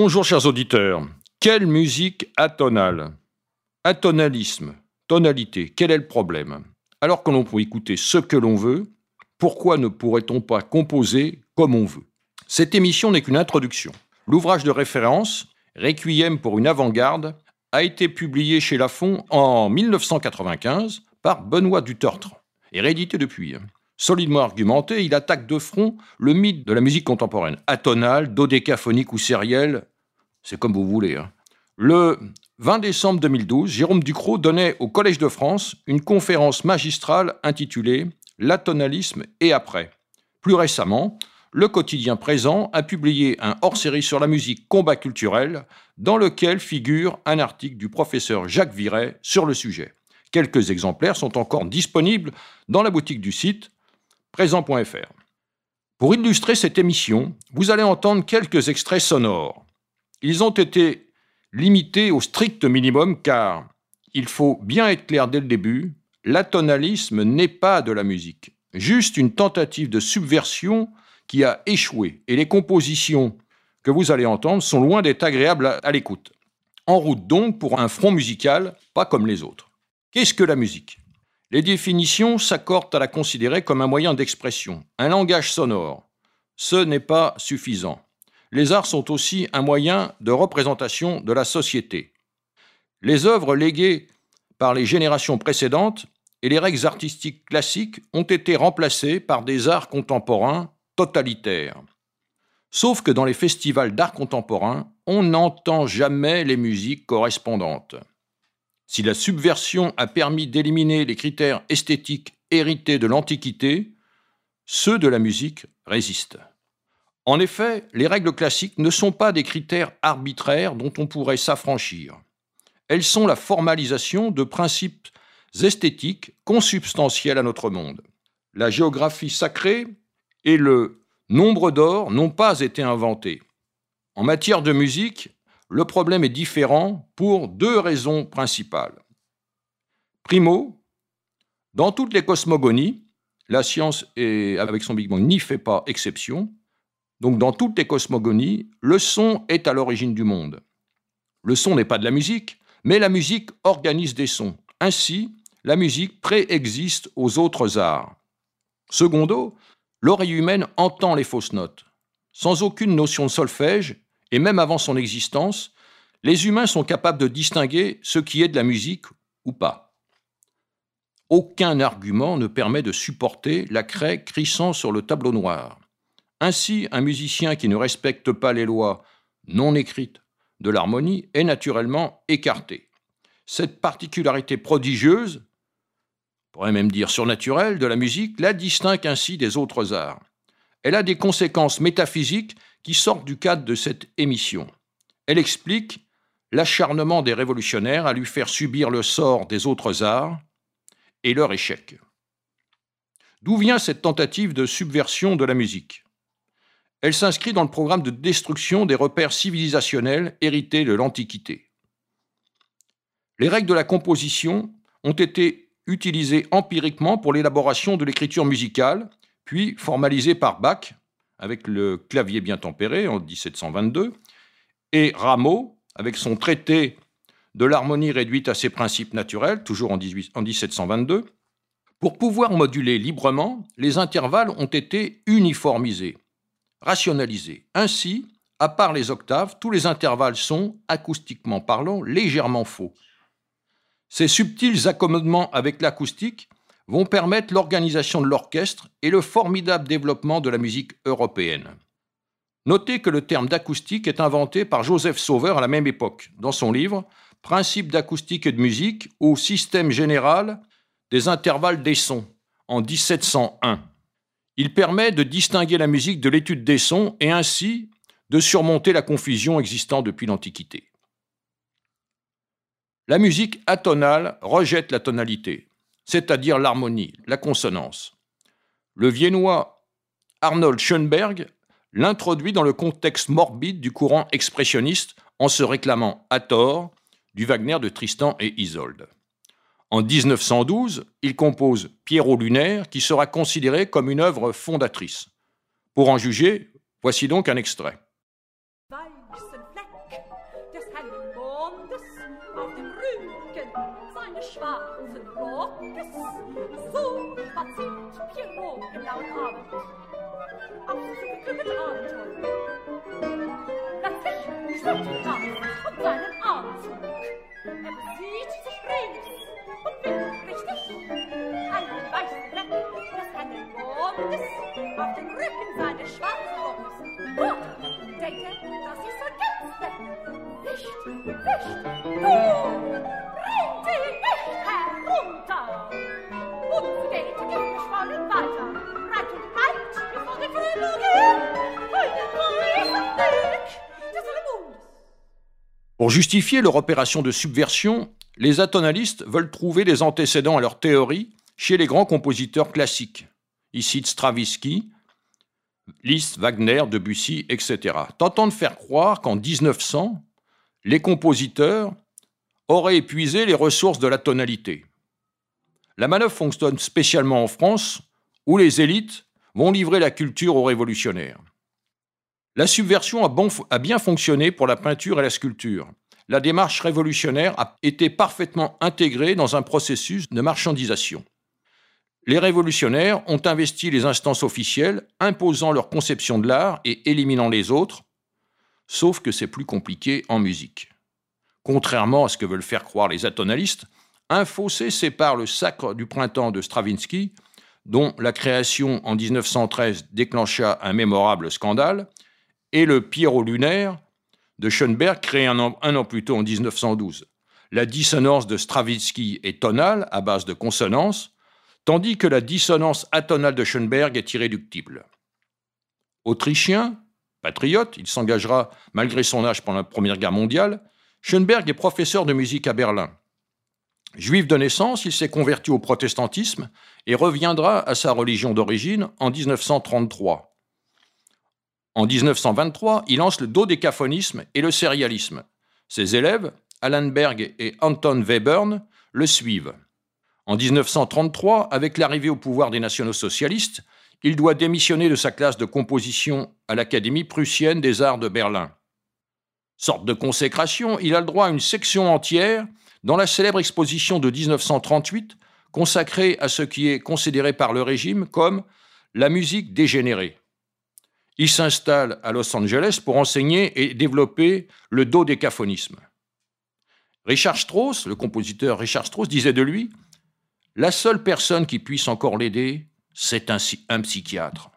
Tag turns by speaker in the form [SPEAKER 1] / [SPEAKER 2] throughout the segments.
[SPEAKER 1] Bonjour chers auditeurs. Quelle musique atonale? Atonalisme, tonalité, quel est le problème? Alors que l'on peut écouter ce que l'on veut, pourquoi ne pourrait-on pas composer comme on veut? Cette émission n'est qu'une introduction. L'ouvrage de référence, Requiem pour une avant-garde, a été publié chez Lafon en 1995 par Benoît Dutertre et réédité depuis. Solidement argumenté, il attaque de front le mythe de la musique contemporaine, atonale, dodécaphonique ou sérielle, c'est comme vous voulez. Hein. Le 20 décembre 2012, Jérôme Ducrot donnait au Collège de France une conférence magistrale intitulée L'atonalisme et après. Plus récemment, le quotidien présent a publié un hors-série sur la musique combat culturel dans lequel figure un article du professeur Jacques Viret sur le sujet. Quelques exemplaires sont encore disponibles dans la boutique du site présent.fr. Pour illustrer cette émission, vous allez entendre quelques extraits sonores. Ils ont été limités au strict minimum car, il faut bien être clair dès le début, l'atonalisme n'est pas de la musique, juste une tentative de subversion qui a échoué et les compositions que vous allez entendre sont loin d'être agréables à, l'écoute. En route donc pour un front musical pas comme les autres. Qu'est-ce que la musique? Les définitions s'accordent à la considérer comme un moyen d'expression, un langage sonore. Ce n'est pas suffisant les arts sont aussi un moyen de représentation de la société. Les œuvres léguées par les générations précédentes et les règles artistiques classiques ont été remplacées par des arts contemporains totalitaires. Sauf que dans les festivals d'art contemporain, on n'entend jamais les musiques correspondantes. Si la subversion a permis d'éliminer les critères esthétiques hérités de l'Antiquité, ceux de la musique résistent. En effet, les règles classiques ne sont pas des critères arbitraires dont on pourrait s'affranchir. Elles sont la formalisation de principes esthétiques consubstantiels à notre monde. La géographie sacrée et le nombre d'or n'ont pas été inventés. En matière de musique, le problème est différent pour deux raisons principales. Primo, dans toutes les cosmogonies, la science, avec son Big Bang, n'y fait pas exception, donc dans toutes les cosmogonies, le son est à l'origine du monde. Le son n'est pas de la musique, mais la musique organise des sons. Ainsi, la musique préexiste aux autres arts. Secondo, l'oreille humaine entend les fausses notes. Sans aucune notion de solfège, et même avant son existence, les humains sont capables de distinguer ce qui est de la musique ou pas. Aucun argument ne permet de supporter la craie crissant sur le tableau noir. Ainsi, un musicien qui ne respecte pas les lois non écrites de l'harmonie est naturellement écarté. Cette particularité prodigieuse, on pourrait même dire surnaturelle, de la musique la distingue ainsi des autres arts. Elle a des conséquences métaphysiques qui sortent du cadre de cette émission. Elle explique l'acharnement des révolutionnaires à lui faire subir le sort des autres arts et leur échec. D'où vient cette tentative de subversion de la musique? Elle s'inscrit dans le programme de destruction des repères civilisationnels hérités de l'Antiquité. Les règles de la composition ont été utilisées empiriquement pour l'élaboration de l'écriture musicale, puis formalisées par Bach, avec le clavier bien tempéré en 1722, et Rameau, avec son traité de l'harmonie réduite à ses principes naturels, toujours en, en 1722. Pour pouvoir moduler librement, les intervalles ont été uniformisés rationalisé. Ainsi, à part les octaves, tous les intervalles sont, acoustiquement parlant, légèrement faux. Ces subtils accommodements avec l'acoustique vont permettre l'organisation de l'orchestre et le formidable développement de la musique européenne. Notez que le terme d'acoustique est inventé par Joseph Sauveur à la même époque, dans son livre Principes d'acoustique et de musique ou Système général des intervalles des sons, en 1701. Il permet de distinguer la musique de l'étude des sons et ainsi de surmonter la confusion existant depuis l'Antiquité. La musique atonale rejette la tonalité, c'est-à-dire l'harmonie, la consonance. Le viennois Arnold Schoenberg l'introduit dans le contexte morbide du courant expressionniste en se réclamant à tort du Wagner de Tristan et Isolde. En 1912, il compose Pierrot lunaire, qui sera considéré comme une œuvre fondatrice. Pour en juger, voici donc un extrait. Pour justifier leur opération de subversion, les atonalistes veulent trouver des antécédents à leur théorie chez les grands compositeurs classiques. Ici Stravinsky, Liszt, Wagner, Debussy, etc. Tentant de faire croire qu'en 1900, les compositeurs auraient épuisé les ressources de la tonalité. La manœuvre fonctionne spécialement en France, où les élites vont livrer la culture aux révolutionnaires. La subversion a bien fonctionné pour la peinture et la sculpture. La démarche révolutionnaire a été parfaitement intégrée dans un processus de marchandisation. Les révolutionnaires ont investi les instances officielles, imposant leur conception de l'art et éliminant les autres, sauf que c'est plus compliqué en musique. Contrairement à ce que veulent faire croire les atonalistes, un fossé sépare le sacre du printemps de Stravinsky, dont la création en 1913 déclencha un mémorable scandale, et le Pierrot lunaire de Schoenberg, créé un an, plus tôt en 1912. La dissonance de Stravinsky est tonale, à base de consonance, tandis que la dissonance atonale de Schoenberg est irréductible. Autrichien, patriote, il s'engagera malgré son âge pendant la Première Guerre mondiale, Schoenberg est professeur de musique à Berlin. Juif de naissance, il s'est converti au protestantisme et reviendra à sa religion d'origine en 1933. En 1923, il lance le dodécaphonisme et le sérialisme. Ses élèves, Alan Berg et Anton Webern, le suivent. En 1933, avec l'arrivée au pouvoir des nationaux socialistes, il doit démissionner de sa classe de composition à l'Académie prussienne des arts de Berlin. Sorte de consécration, il a le droit à une section entière dans la célèbre exposition de 1938 consacrée à ce qui est considéré par le régime comme la musique dégénérée. Il s'installe à Los Angeles pour enseigner et développer le dodécaphonisme. Richard Strauss, le compositeur Richard Strauss, disait de lui La seule personne qui puisse encore l'aider, c'est un, psychiatre.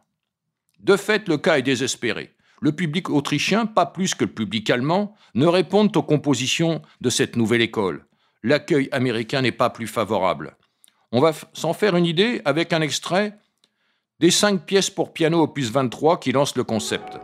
[SPEAKER 1] De fait, le cas est désespéré. Le public autrichien, pas plus que le public allemand, ne répondent aux compositions de cette nouvelle école. L'accueil américain n'est pas plus favorable. On va s'en faire une idée avec un extrait des cinq pièces pour piano opus 23 qui lancent le concept.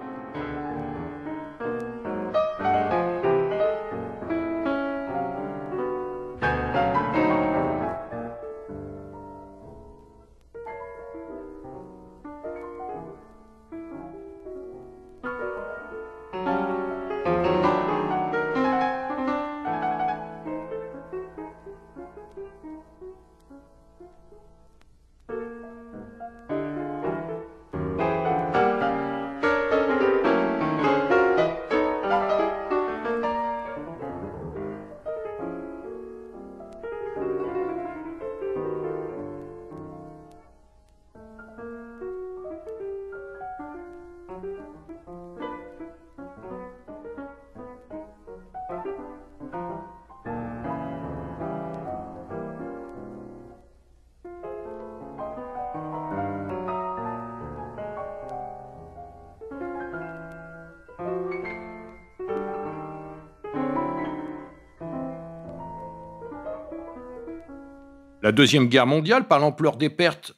[SPEAKER 1] La Deuxième Guerre mondiale, par l'ampleur des pertes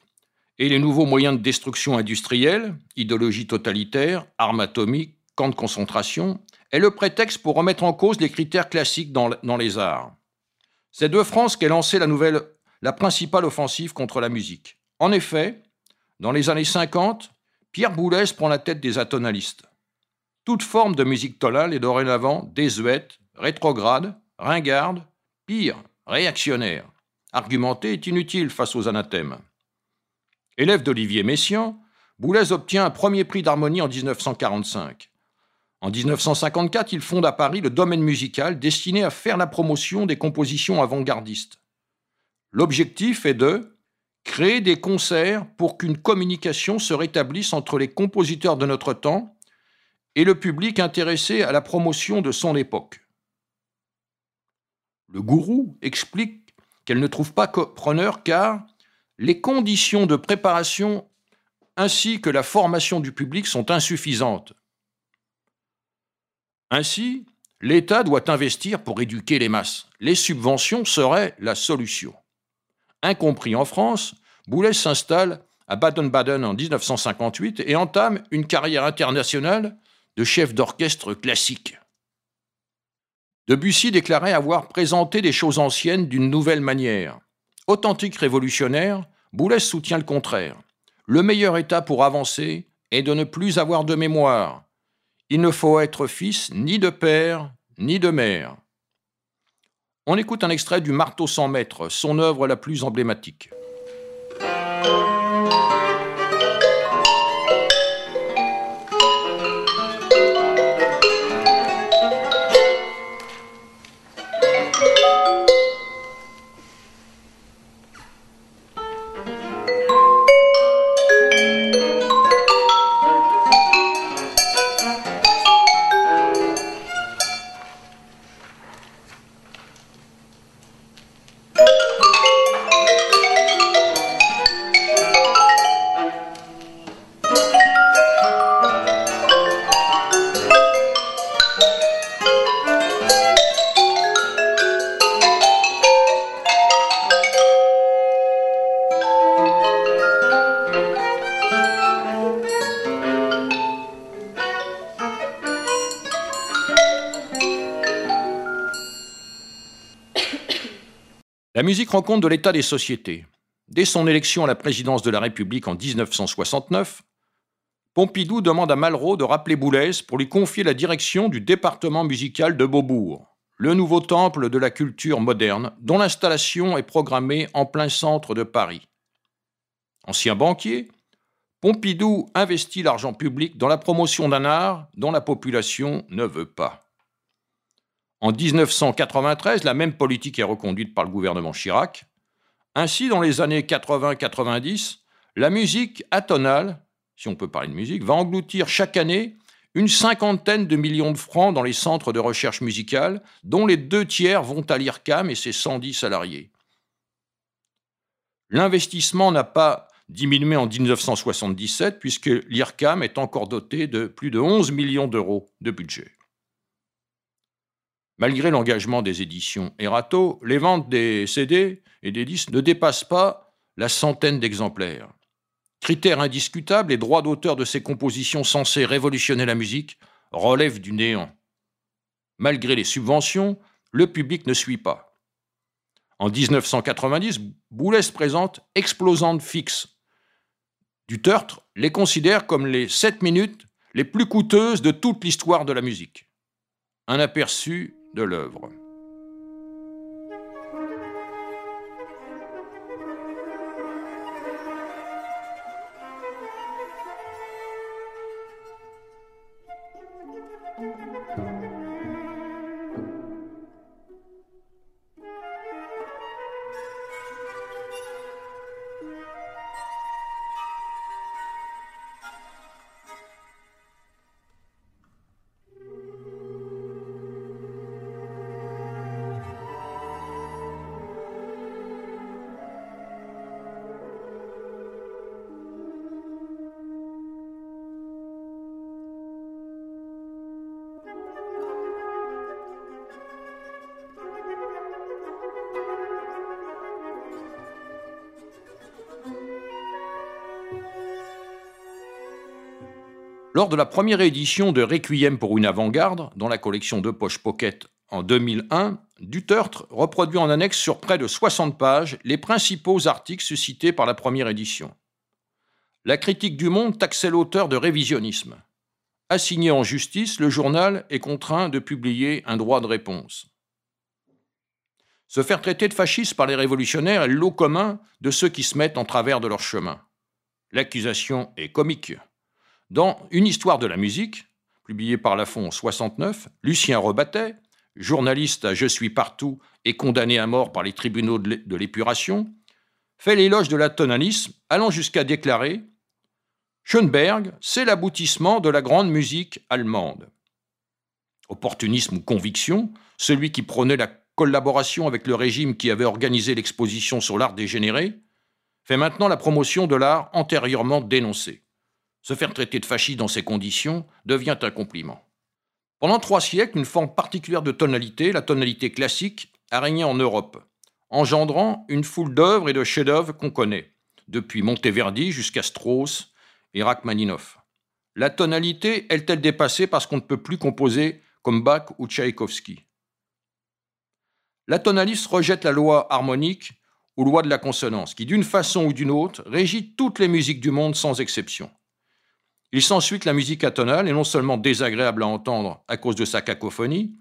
[SPEAKER 1] et les nouveaux moyens de destruction industrielle, idéologie totalitaire, armes atomiques, camps de concentration, est le prétexte pour remettre en cause les critères classiques dans, les arts. C'est de France qu'est lancée la nouvelle, la principale offensive contre la musique. En effet, dans les années 50, Pierre Boulez prend la tête des atonalistes. Toute forme de musique tonale est dorénavant désuète, rétrograde, ringarde, pire, réactionnaire. Argumenter est inutile face aux anathèmes. Élève d'Olivier Messiaen, Boulez obtient un premier prix d'harmonie en 1945. En 1954, il fonde à Paris le domaine musical destiné à faire la promotion des compositions avant-gardistes. L'objectif est de créer des concerts pour qu'une communication se rétablisse entre les compositeurs de notre temps et le public intéressé à la promotion de son époque. Le gourou explique qu'elle ne trouve pas preneur car les conditions de préparation ainsi que la formation du public sont insuffisantes. Ainsi, l'État doit investir pour éduquer les masses. Les subventions seraient la solution. Incompris en France, Boulez s'installe à Baden-Baden en 1958 et entame une carrière internationale de chef d'orchestre classique. Debussy déclarait avoir présenté des choses anciennes d'une nouvelle manière. Authentique révolutionnaire, Boulez soutient le contraire. Le meilleur état pour avancer est de ne plus avoir de mémoire. Il ne faut être fils ni de père ni de mère. On écoute un extrait du Marteau sans maître, son œuvre la plus emblématique. La musique rend compte de l'état des sociétés. Dès son élection à la présidence de la République en 1969, Pompidou demande à Malraux de rappeler Boulez pour lui confier la direction du département musical de Beaubourg, le nouveau temple de la culture moderne, dont l'installation est programmée en plein centre de Paris. Ancien banquier, Pompidou investit l'argent public dans la promotion d'un art dont la population ne veut pas. En 1993, la même politique est reconduite par le gouvernement Chirac. Ainsi, dans les années 80-90, la musique atonale, si on peut parler de musique, va engloutir chaque année une cinquantaine de millions de francs dans les centres de recherche musicale, dont les deux tiers vont à l'IRCAM et ses 110 salariés. L'investissement n'a pas diminué en 1977, puisque l'IRCAM est encore doté de plus de 11 millions d'euros de budget. Malgré l'engagement des éditions Erato, les ventes des CD et des disques ne dépassent pas la centaine d'exemplaires. Critère indiscutable, les droits d'auteur de ces compositions censées révolutionner la musique relèvent du néant. Malgré les subventions, le public ne suit pas. En 1990, Boulez présente Explosante Fixe. Du Tertre les considère comme les sept minutes les plus coûteuses de toute l'histoire de la musique. Un aperçu de l'œuvre. Lors de la première édition de Requiem pour une avant-garde, dans la collection de poche Pocket en 2001, Duterte reproduit en annexe sur près de 60 pages les principaux articles suscités par la première édition. La critique du Monde taxait l'auteur de révisionnisme. Assigné en justice, le journal est contraint de publier un droit de réponse. Se faire traiter de fasciste par les révolutionnaires est le commun de ceux qui se mettent en travers de leur chemin. L'accusation est comique. Dans Une histoire de la musique, publié par Lafont en 69, Lucien Rebattet, journaliste à Je suis partout et condamné à mort par les tribunaux de l'épuration, fait l'éloge de l'atonalisme, allant jusqu'à déclarer Schoenberg, c'est l'aboutissement de la grande musique allemande. Opportunisme ou conviction, celui qui prônait la collaboration avec le régime qui avait organisé l'exposition sur l'art dégénéré, fait maintenant la promotion de l'art antérieurement dénoncé. Se faire traiter de fasciste dans ces conditions devient un compliment. Pendant trois siècles, une forme particulière de tonalité, la tonalité classique, a régné en Europe, engendrant une foule d'œuvres et de chefs-d'œuvre qu'on connaît, depuis Monteverdi jusqu'à Strauss et Rachmaninoff. La tonalité est-elle dépassée parce qu'on ne peut plus composer comme Bach ou Tchaïkovski? La tonaliste rejette la loi harmonique ou loi de la consonance, qui d'une façon ou d'une autre régit toutes les musiques du monde sans exception. Il s'ensuit que la musique atonale est non seulement désagréable à entendre à cause de sa cacophonie,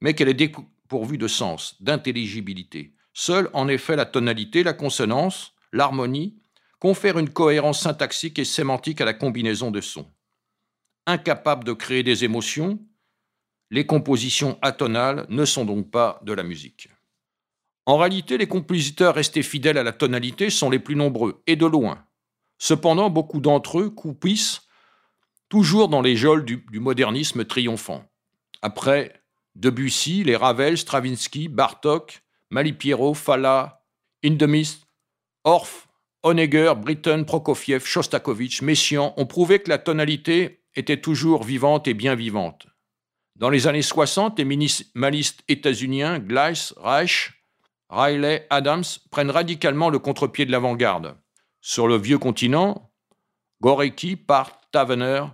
[SPEAKER 1] mais qu'elle est dépourvue de sens, d'intelligibilité. Seule, en effet, la tonalité, la consonance, l'harmonie confèrent une cohérence syntaxique et sémantique à la combinaison de sons. Incapables de créer des émotions, les compositions atonales ne sont donc pas de la musique. En réalité, les compositeurs restés fidèles à la tonalité sont les plus nombreux, et de loin. Cependant, beaucoup d'entre eux coupissent toujours dans les geôles du, modernisme triomphant. Après Debussy, les Ravel, Stravinsky, Bartok, Malipiero, Falla, Indemist, Orff, Honegger, Britten, Prokofiev, Shostakovich, Messiaen ont prouvé que la tonalité était toujours vivante et bien vivante. Dans les années 60, les minimalistes états-uniens Gleiss, Reich, Riley, Adams prennent radicalement le contre-pied de l'avant-garde. Sur le vieux continent, Gorecki, Part, Tavener,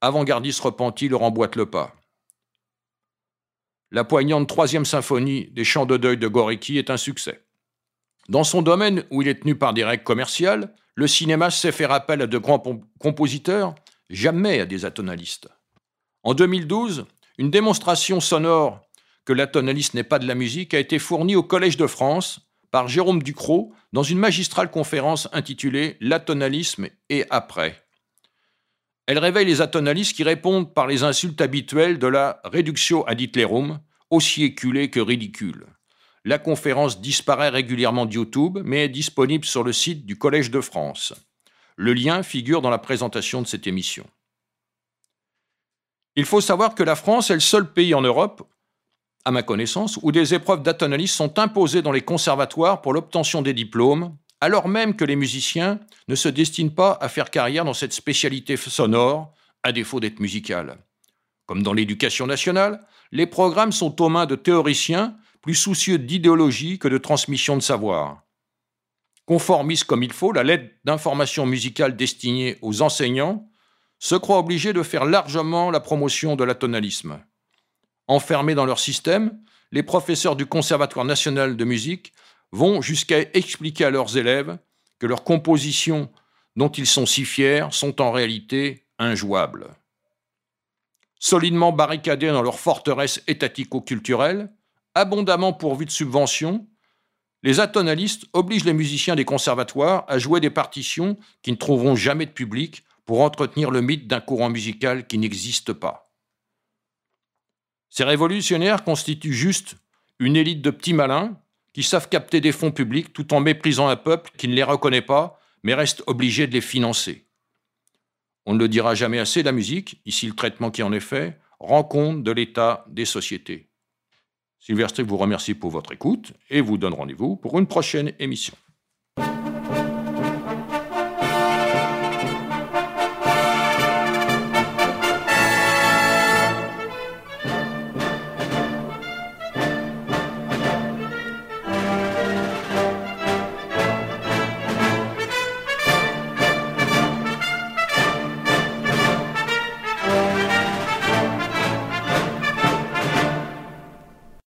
[SPEAKER 1] avant-gardiste repenti leur emboîte le pas. La poignante troisième symphonie des chants de deuil de Gorecki est un succès. Dans son domaine où il est tenu par des règles commerciales, le cinéma sait faire appel à de grands compositeurs, jamais à des atonalistes. En 2012, une démonstration sonore que l'atonaliste n'est pas de la musique a été fournie au Collège de France par Jérôme Ducrot dans une magistrale conférence intitulée L'atonalisme et après. Elle réveille les atonalistes qui répondent par les insultes habituelles de la reductio ad Hitlerum, aussi éculée que ridicule. La conférence disparaît régulièrement de YouTube, mais est disponible sur le site du Collège de France. Le lien figure dans la présentation de cette émission. Il faut savoir que la France est le seul pays en Europe, à ma connaissance, où des épreuves d'atonalisme sont imposées dans les conservatoires pour l'obtention des diplômes, alors même que les musiciens ne se destinent pas à faire carrière dans cette spécialité sonore, à défaut d'être musicale. Comme dans l'éducation nationale, les programmes sont aux mains de théoriciens plus soucieux d'idéologie que de transmission de savoir. Conformistes comme il faut, la lettre d'information musicale destinée aux enseignants se croit obligée de faire largement la promotion de l'atonalisme. Enfermés dans leur système, les professeurs du Conservatoire national de musique vont jusqu'à expliquer à leurs élèves que leurs compositions dont ils sont si fiers sont en réalité injouables. Solidement barricadés dans leur forteresse étatico-culturelle, abondamment pourvus de subventions, les atonalistes obligent les musiciens des conservatoires à jouer des partitions qui ne trouveront jamais de public pour entretenir le mythe d'un courant musical qui n'existe pas. Ces révolutionnaires constituent juste une élite de petits malins qui savent capter des fonds publics tout en méprisant un peuple qui ne les reconnaît pas, mais reste obligé de les financer. On ne le dira jamais assez, la musique, ici le traitement qui en est fait, rend compte de l'état des sociétés. Sylvestre vous remercie pour votre écoute et vous donne rendez-vous pour une prochaine émission.